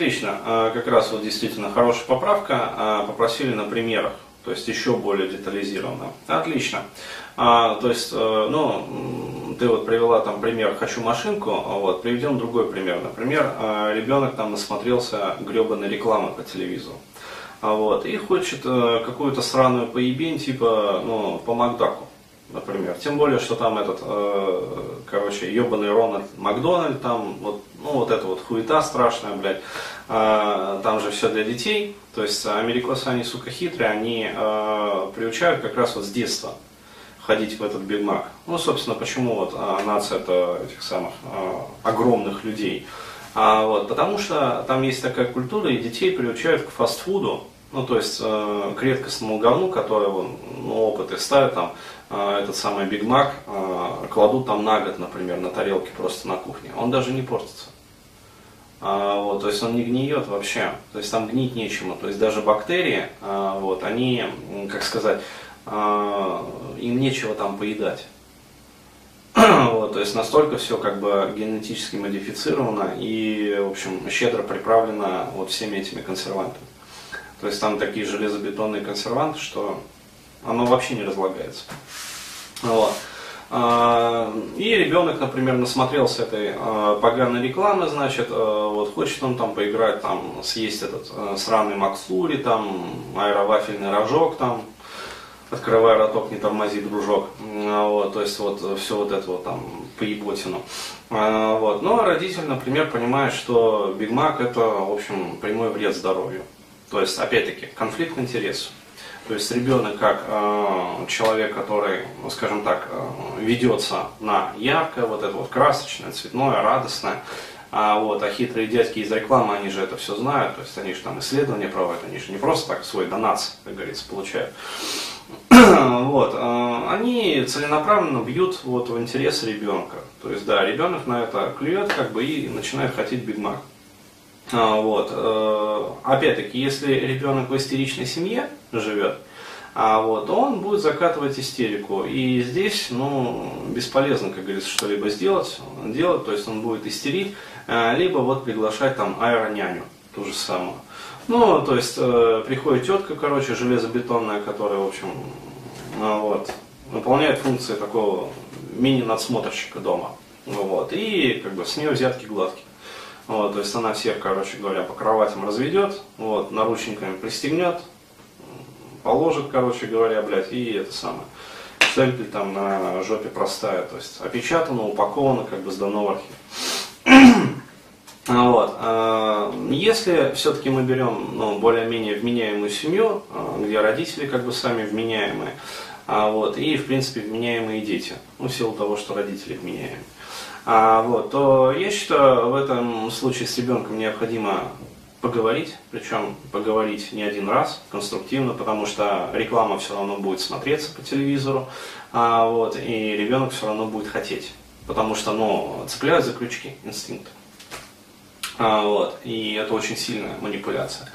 Отлично, А, как раз вот действительно хорошая поправка, А, попросили на примерах, то есть еще более детализированно. Отлично. А, то есть, э, ну, ты вот привела там пример «хочу машинку», вот, приведем другой пример. Например, ребенок там насмотрелся гребаной рекламы по телевизору. Вот, и хочет э, какую-то сраную поебень, типа, ну, по Макдаку, например. Тем более, что там этот, э, короче, ебаный Рональд Макдональд, там, вот, ну, вот эта вот хуета страшная, блядь. А, там же все для детей. То есть, америкосы, они, сука, хитрые, они э, приучают как раз вот с детства ходить в этот Биг Мак. Ну, собственно, почему вот а, нация это этих самых а, огромных людей. А, вот, потому что там есть такая культура, и детей приучают к фастфуду, ну, то есть э, к редкостному говну, который вон, ну, опыты ставят там, э, этот самый Биг Мак, э, кладут там на год, например, на тарелке просто на кухне. Он даже не портится. А, вот, то есть он не гниет вообще, то есть там гнить нечему, то есть даже бактерии, а, вот, они, как сказать, а, им нечего там поедать. Вот, то есть настолько все как бы генетически модифицировано и, в общем, щедро приправлено вот всеми этими консервантами. То есть там такие железобетонные консерванты, что оно вообще не разлагается. Вот. А, И ребенок, например, насмотрелся этой а, поганой рекламы, значит, а, вот хочет он там поиграть, там, съесть этот сраный Макфлури, там, аэровафельный рожок, там, открывай роток, не тормози, дружок. Вот, то есть вот все вот это вот там поеботину. Вот. Но родитель, например, понимает, что Биг Мак это, в общем, прямой вред здоровью. То есть, опять-таки, конфликт интересов. То есть ребенок как э, человек, который, ну, скажем так, э, ведется на яркое, вот это вот красочное, цветное, радостное, а, вот, а хитрые дядьки из рекламы, они же это все знают, то есть они же там исследования проводят, они же не просто так свой донат, как говорится, получают. вот, э, они целенаправленно бьют вот в интерес ребенка. То есть, да, ребенок на это клюет, как бы, и начинает хотеть Биг Мак. А, Вот. э, Опять-таки, если ребенок в истеричной семье живет, а вот, то он будет закатывать истерику. И здесь, ну, бесполезно, как говорится, что-либо сделать, делать, то есть он будет истерить, э, либо вот приглашать там аэроняню, ту же самую. Ну, то есть э, приходит тетка, короче, железобетонная, которая, в общем, ну, вот, выполняет функции такого мини-надсмотрщика дома. Вот, и как бы с нее взятки гладкие. Вот, то есть она всех, короче говоря, по кроватям разведет, вот, наручниками пристегнет, положит, короче говоря, блядь, и это самое. Цельпель там на жопе простая, то есть опечатано, упаковано, как бы сдано в архив. Вот. а, Если все-таки мы берем ну, более-менее вменяемую семью, а, где родители как бы сами вменяемые, а, вот, и в принципе вменяемые дети, ну, в силу того, что родители вменяемые, а, вот, то я считаю, в этом случае с ребенком необходимо поговорить, причем поговорить не один раз, конструктивно, потому что реклама все равно будет смотреться по телевизору, а, вот, и ребенок все равно будет хотеть, потому что, ну, цепляют за крючки инстинкт. А, вот, и это очень сильная манипуляция,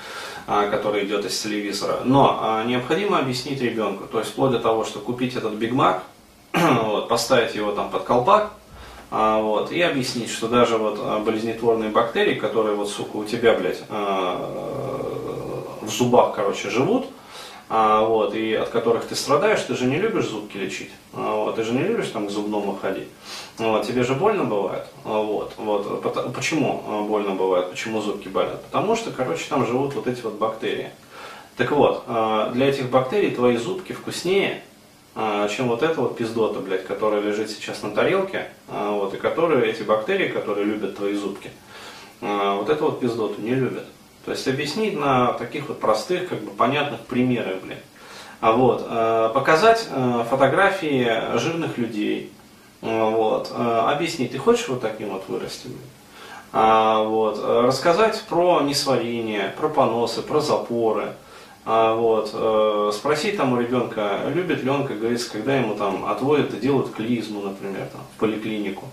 а, которая идет из телевизора. Но а, необходимо объяснить ребенку, то есть вплоть до того, что купить этот Биг Мак, вот, поставить его там под колпак, а, вот, и объяснить, что даже вот а, болезнетворные бактерии, которые вот, сука, у тебя, блядь, а, в зубах, короче, живут, а, вот, и от которых ты страдаешь, ты же не любишь зубки лечить, а, вот, ты же не любишь там к зубному ходить, вот, тебе же больно бывает, а, вот, вот, пото- почему а, больно бывает, почему зубки болят, потому что, короче, там живут вот эти вот бактерии. Так вот, для этих бактерий твои зубки вкуснее, чем вот эта вот пиздота, блядь, которая лежит сейчас на тарелке, а, вот, и которые, эти бактерии, которые любят твои зубки, а, вот эту вот пиздоту не любят. То есть объяснить на таких вот простых, как бы понятных примерах, блядь. А вот, показать фотографии жирных людей, вот, объяснить, ты хочешь вот таким вот вырасти, блядь? А, вот, рассказать про несварение, про поносы, про запоры, а, вот, э, спросить там у ребенка, любит ли он, как говорится, когда ему там отводят и делают клизму, например, там, в поликлинику.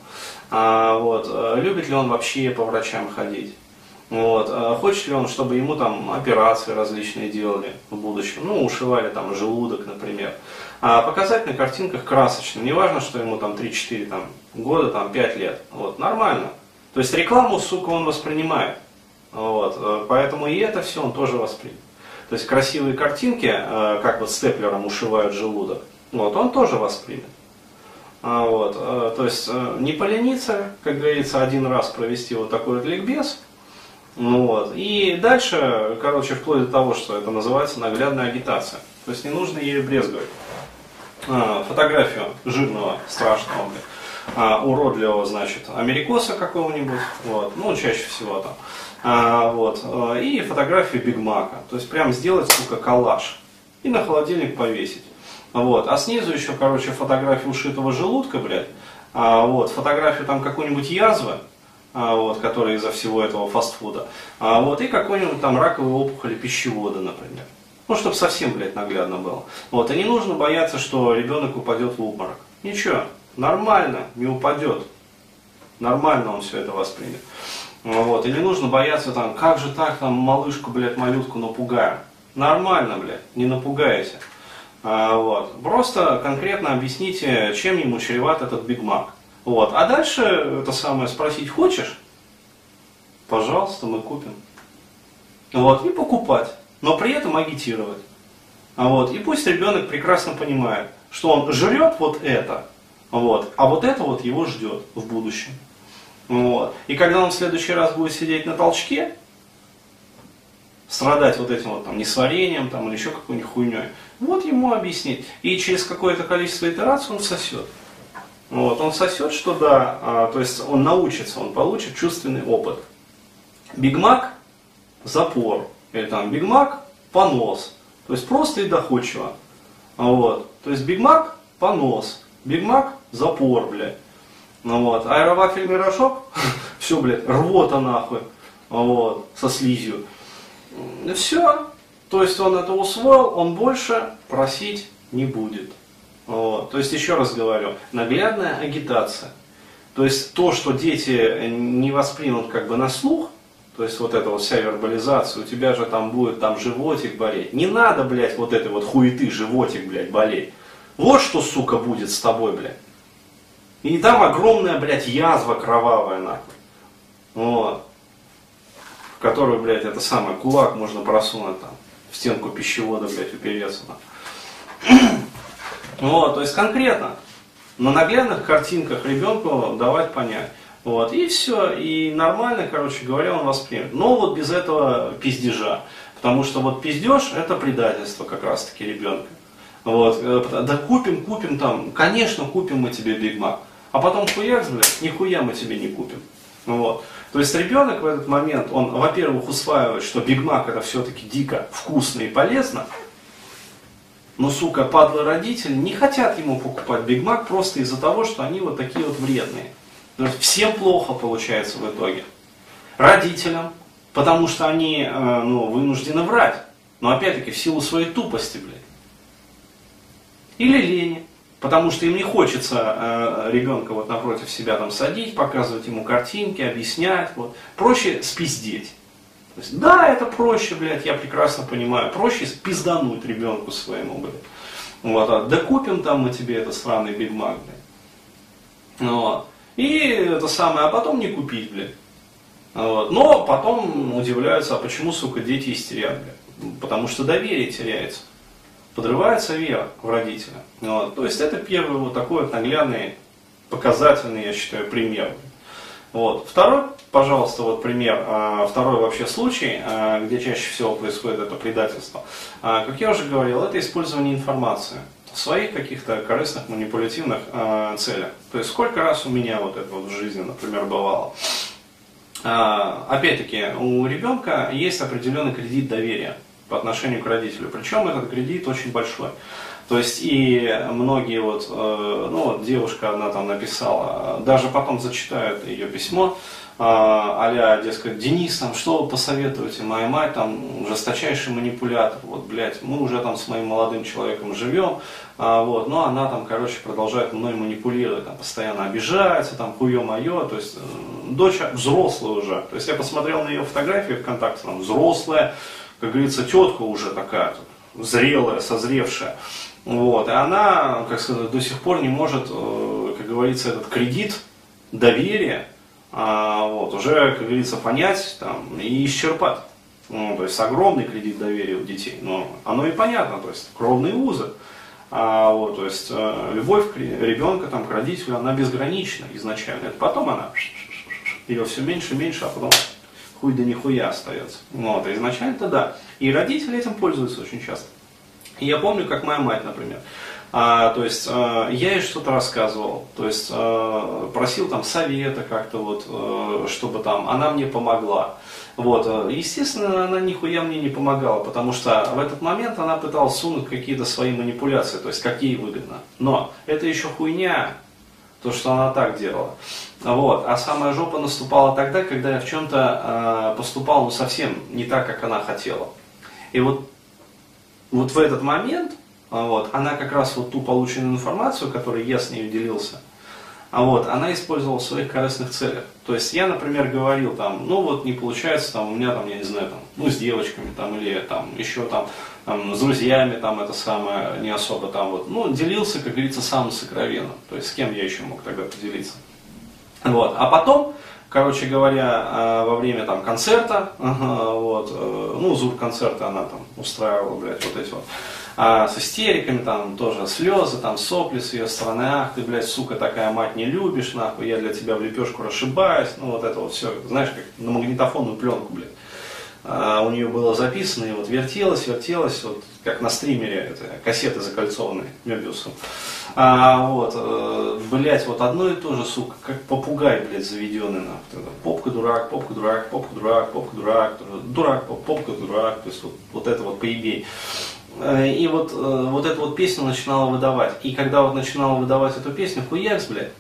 А, вот, э, любит ли он вообще по врачам ходить. Вот. а Хочет ли он, чтобы ему там операции различные делали в будущем, ну, ушивали там желудок, например. А показать на картинках красочно, не важно, что ему там 3-4 там, года, там, 5 лет, вот, нормально. То есть рекламу, сука, он воспринимает. Вот, э, поэтому и это все он тоже воспримет. То есть красивые картинки, э, как вот степлером ушивают желудок, вот, он тоже воспримет. А, вот, э, то есть не полениться, как говорится, один раз провести вот такой вот ликбез, ну вот, и дальше, короче, вплоть до того, что это называется наглядная агитация. То есть не нужно ею брезговать. А, фотографию жирного, страшного, а, уродливого, значит, америкоса какого-нибудь, вот, ну, чаще всего там, а, вот, а, и фотографию Биг Мака, то есть прям сделать, сука, коллаж. И на холодильник повесить. Вот, а снизу еще, короче, фотографию ушитого желудка, блядь, а, вот, фотографию там какой-нибудь язвы, а, вот, которая из-за всего этого фастфуда, а, вот, и какой-нибудь там раковой опухоли пищевода, например. Ну, чтобы совсем, блядь, наглядно было. Вот, и не нужно бояться, что ребенок упадет в обморок. Ничего, нормально, не упадет. Нормально он все это воспримет. Вот, и не нужно бояться там, как же так, там, малышку, блядь, малютку напугаем. Нормально, блядь, не напугайся. А, вот. Просто конкретно объясните, чем ему чреват этот Биг Мак. Вот. А дальше это самое спросить хочешь? Пожалуйста, мы купим. Вот. И покупать но при этом агитировать. А вот, и пусть ребенок прекрасно понимает, что он жрет вот это, вот, а вот это вот его ждет в будущем. Вот. И когда он в следующий раз будет сидеть на толчке, страдать вот этим вот там несварением там, или еще какой-нибудь хуйней, вот ему объяснить. И через какое-то количество итераций он сосет. Вот, он сосет, что да, а, то есть он научится, он получит чувственный опыт. Бигмак – запор или там Биг Мак, понос. То есть просто и доходчиво. Вот. То есть Биг Мак, понос. Биг Мак, запор, блядь. Ну вот. Аэровафельный рожок, все, блядь, рвота нахуй. Вот. Со слизью. И все. То есть он это усвоил, он больше просить не будет. Вот. То есть еще раз говорю, наглядная агитация. То есть то, что дети не воспримут как бы на слух, то есть вот эта вот вся вербализация, у тебя же там будет там животик болеть. Не надо, блядь, вот этой вот хуеты животик, блядь, болеть. Вот что, сука, будет с тобой, блядь. И там огромная, блядь, язва кровавая, нахуй. Вот. В которую, блядь, это самое, кулак можно просунуть там, в стенку пищевода, блядь, упереться. Там. Вот, то есть конкретно на наглядных картинках ребенку давать понять. Вот, и все, и нормально, короче говоря, он воспримет. Но вот без этого пиздежа. Потому что вот пиздеж это предательство как раз таки ребенка. Вот, э, да купим, купим там, конечно, купим мы тебе Биг Мак. А потом хуяк, блядь, нихуя мы тебе не купим. Вот. То есть ребенок в этот момент, он, во-первых, усваивает, что Биг Мак это все-таки дико вкусно и полезно. Но, сука, падлы родители не хотят ему покупать Биг Мак просто из-за того, что они вот такие вот вредные. То есть всем плохо получается в итоге. Родителям, потому что они э, ну, вынуждены врать. Но опять-таки в силу своей тупости, блядь. Или лени. Потому что им не хочется э, ребенка вот напротив себя там садить, показывать ему картинки, объяснять. Вот. Проще спиздеть. То есть, да, это проще, блядь, я прекрасно понимаю. Проще спиздануть ребенку своему, блядь. Вот, а да купим там мы тебе это странный Биг Мак, блядь. И это самое, а потом не купить, блядь. Вот. Но потом удивляются, а почему, сука, дети истерят, блядь. Потому что доверие теряется. Подрывается вера в родителя. Вот. То есть это первый вот такой вот наглядный, показательный, я считаю, пример. Вот. Второй, пожалуйста, вот пример, а, второй вообще случай, а, где чаще всего происходит это предательство. А, как я уже говорил, это использование информации в своих каких-то корыстных, манипулятивных целях. То есть сколько раз у меня вот это вот в жизни, например, бывало. Опять-таки, у ребенка есть определенный кредит доверия по отношению к родителю. Причем этот кредит очень большой. То есть и многие вот, э, ну вот девушка одна там написала, даже потом зачитают ее письмо, а дескать, Денис, там, что вы посоветуете? Моя мать там жесточайший манипулятор, вот, блядь, мы уже там с моим молодым человеком живем, а, вот, но она там, короче, продолжает мной манипулировать, там, постоянно обижается, там, хуе мое, то есть, э, дочь взрослая уже, то есть, я посмотрел на ее фотографии ВКонтакте, там, взрослая, как говорится, тетка уже такая, зрелая, созревшая, вот, и она, как сказать, до сих пор не может, э, как говорится, этот кредит доверия, а, вот, уже, как говорится, понять там, и исчерпать. Ну, то есть огромный кредит доверия у детей. Но оно и понятно, то есть кровные узы. А, вот, то есть э, любовь ребенка там, к родителю, она безгранична изначально. Потом она ее все меньше и меньше, а потом хуй да нихуя остается. Вот, а изначально-то да. И родители этим пользуются очень часто. Я помню, как моя мать, например, а, то есть а, я ей что-то рассказывал, то есть а, просил там совета как-то вот, а, чтобы там она мне помогла. Вот, естественно, она нихуя мне не помогала, потому что в этот момент она пыталась сунуть какие-то свои манипуляции, то есть как ей выгодно. Но это еще хуйня, то, что она так делала. Вот. А самая жопа наступала тогда, когда я в чем-то э, поступал ну, совсем не так, как она хотела. И вот, вот в этот момент а, вот, она как раз вот ту полученную информацию, которой я с ней делился, а вот, она использовала в своих корыстных целях. То есть я, например, говорил там, ну вот не получается там у меня там, я не знаю, там, ну с девочками там или там еще там, там с друзьями там это самое не особо там вот, ну делился, как говорится, самым сокровенным. То есть с кем я еще мог тогда поделиться. Вот, а потом, короче говоря, а, во время там концерта, вот, э, ну, звук концерта она там устраивала, блядь, вот эти вот а с истериками, там тоже слезы, там сопли с ее стороны, ах, ты, блядь, сука, такая мать не любишь, нахуй, я для тебя в лепешку расшибаюсь, ну вот это вот все, знаешь, как на магнитофонную пленку, блядь. А у нее было записано, и вот вертелось, вертелось, вот как на стримере, это, кассеты закольцованные Мебиусом. А, вот, э, блять, вот одно и то же, сука, как попугай, блядь, заведенный, нахуй. Попка дурак, попка дурак, попка дурак, попка дурак, дурак, попка дурак, то есть вот, вот это вот поебей. Э, и вот, э, вот эту вот песню начинала выдавать. И когда вот начинала выдавать эту песню, хуякс, блядь,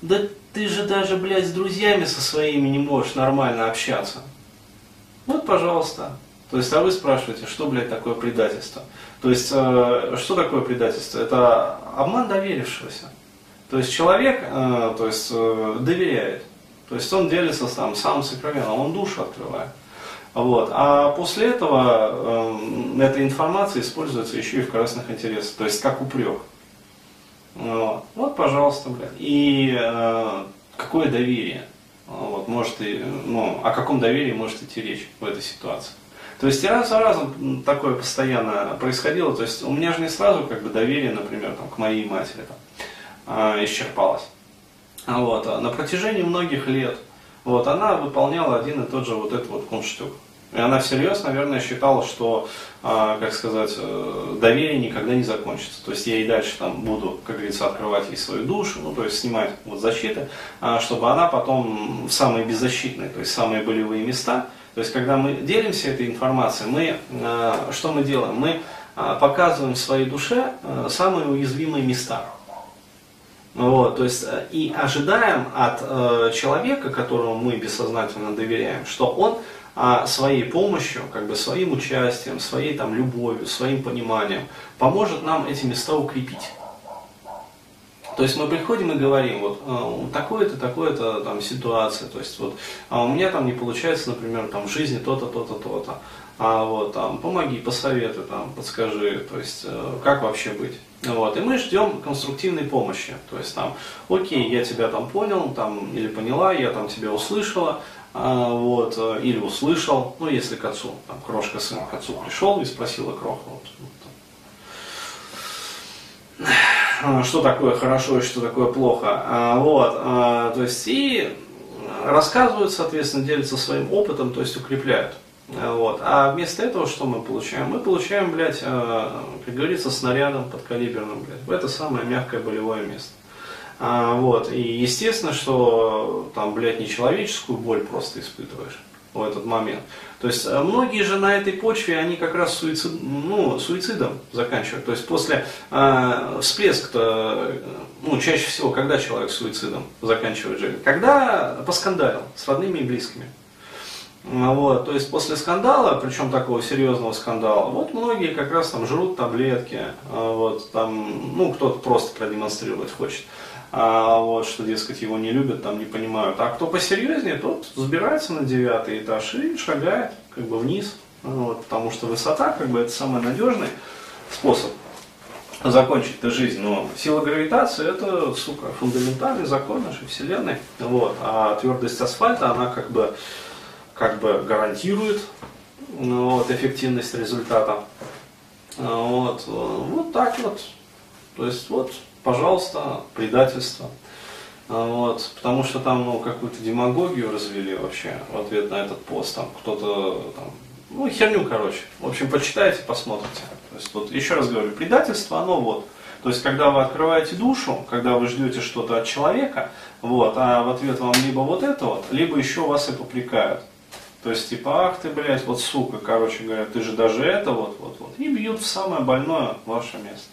да ты же даже, блядь, с друзьями со своими не можешь нормально общаться. Вот, пожалуйста. То есть, а вы спрашиваете, что, блядь, такое предательство? То есть, э, что такое предательство? Это обман доверившегося. То есть, человек, э, то есть, э, доверяет. То есть, он делится там самым сокровенным, он душу открывает. Вот. А после этого э, эта информация используется еще и в корыстных интересах, то есть как упрек. Вот, вот пожалуйста, блядь. И э, какое доверие? Вот, может и, ну, о каком доверии может идти речь в этой ситуации? То есть и раз за разом такое постоянно происходило. То есть у меня же не сразу как бы доверие, например, там, к моей матери там, э, исчерпалось. Вот. А на протяжении многих лет вот, она выполняла один и тот же вот этот вот кунштюк. И она всерьез, наверное, считала, что, э, как сказать, э, доверие никогда не закончится. То есть я и дальше там буду, как говорится, открывать ей свою душу, ну, то есть снимать вот защиты, э, чтобы она потом в самые беззащитные, то есть самые болевые места, то есть когда мы делимся этой информацией, мы, э, что мы делаем? Мы показываем своей душе самые уязвимые места. Вот, то есть и ожидаем от э, человека, которому мы бессознательно доверяем, что он а своей помощью, как бы своим участием, своей там любовью, своим пониманием поможет нам эти места укрепить. То есть мы приходим и говорим, вот э, такое-то, такое-то там ситуация, то есть вот а у меня там не получается, например, там в жизни то-то, то-то, то-то, а вот там помоги, посоветуй, там подскажи, то есть э, как вообще быть. Вот, и мы ждем конструктивной помощи, то есть там, окей, я тебя там понял, там или поняла, я там тебя услышала, а, вот, э, или услышал, ну, если к отцу, там, крошка сын к отцу пришел и спросила кроха, вот, вот, что такое хорошо и что такое плохо, а, вот, а, то есть, и рассказывают, соответственно, делятся своим опытом, то есть укрепляют. Вот. А вместо этого что мы получаем? Мы получаем, блядь, как говорится, снарядом подкалиберным, блядь, это самое мягкое болевое место. А, вот. И естественно, что там, блядь, нечеловеческую боль просто испытываешь в этот момент. То есть э, многие же на этой почве, они как раз суицид, ну, суицидом заканчивают. То есть после э, всплеска, ну, чаще всего, когда человек суицидом заканчивает жизнь? Когда поскандалил с родными и близкими. Вот, то есть после скандала, причем такого серьезного скандала, вот многие как раз там жрут таблетки, а вот там, ну кто-то просто продемонстрировать хочет а, вот, что, дескать, его не любят, там не понимают. А кто посерьезнее, тот забирается на девятый этаж и шагает как бы вниз, вот, потому что высота как бы это самый надежный способ закончить эту жизнь. Но сила гравитации это, сука, фундаментальный закон нашей Вселенной. Вот. А твердость асфальта, она как бы, как бы гарантирует ну, вот, эффективность результата. Вот. вот так вот. То есть вот, пожалуйста, предательство. Вот, потому что там ну, какую-то демагогию развели вообще в ответ на этот пост. Там кто-то там, ну, херню, короче. В общем, почитайте, посмотрите. То есть, вот, еще раз говорю, предательство, оно вот. То есть, когда вы открываете душу, когда вы ждете что-то от человека, вот, а в ответ вам либо вот это вот, либо еще вас и попрекают. То есть, типа, ах ты, блядь, вот сука, короче говоря, ты же даже это вот, вот, вот. И бьют в самое больное ваше место.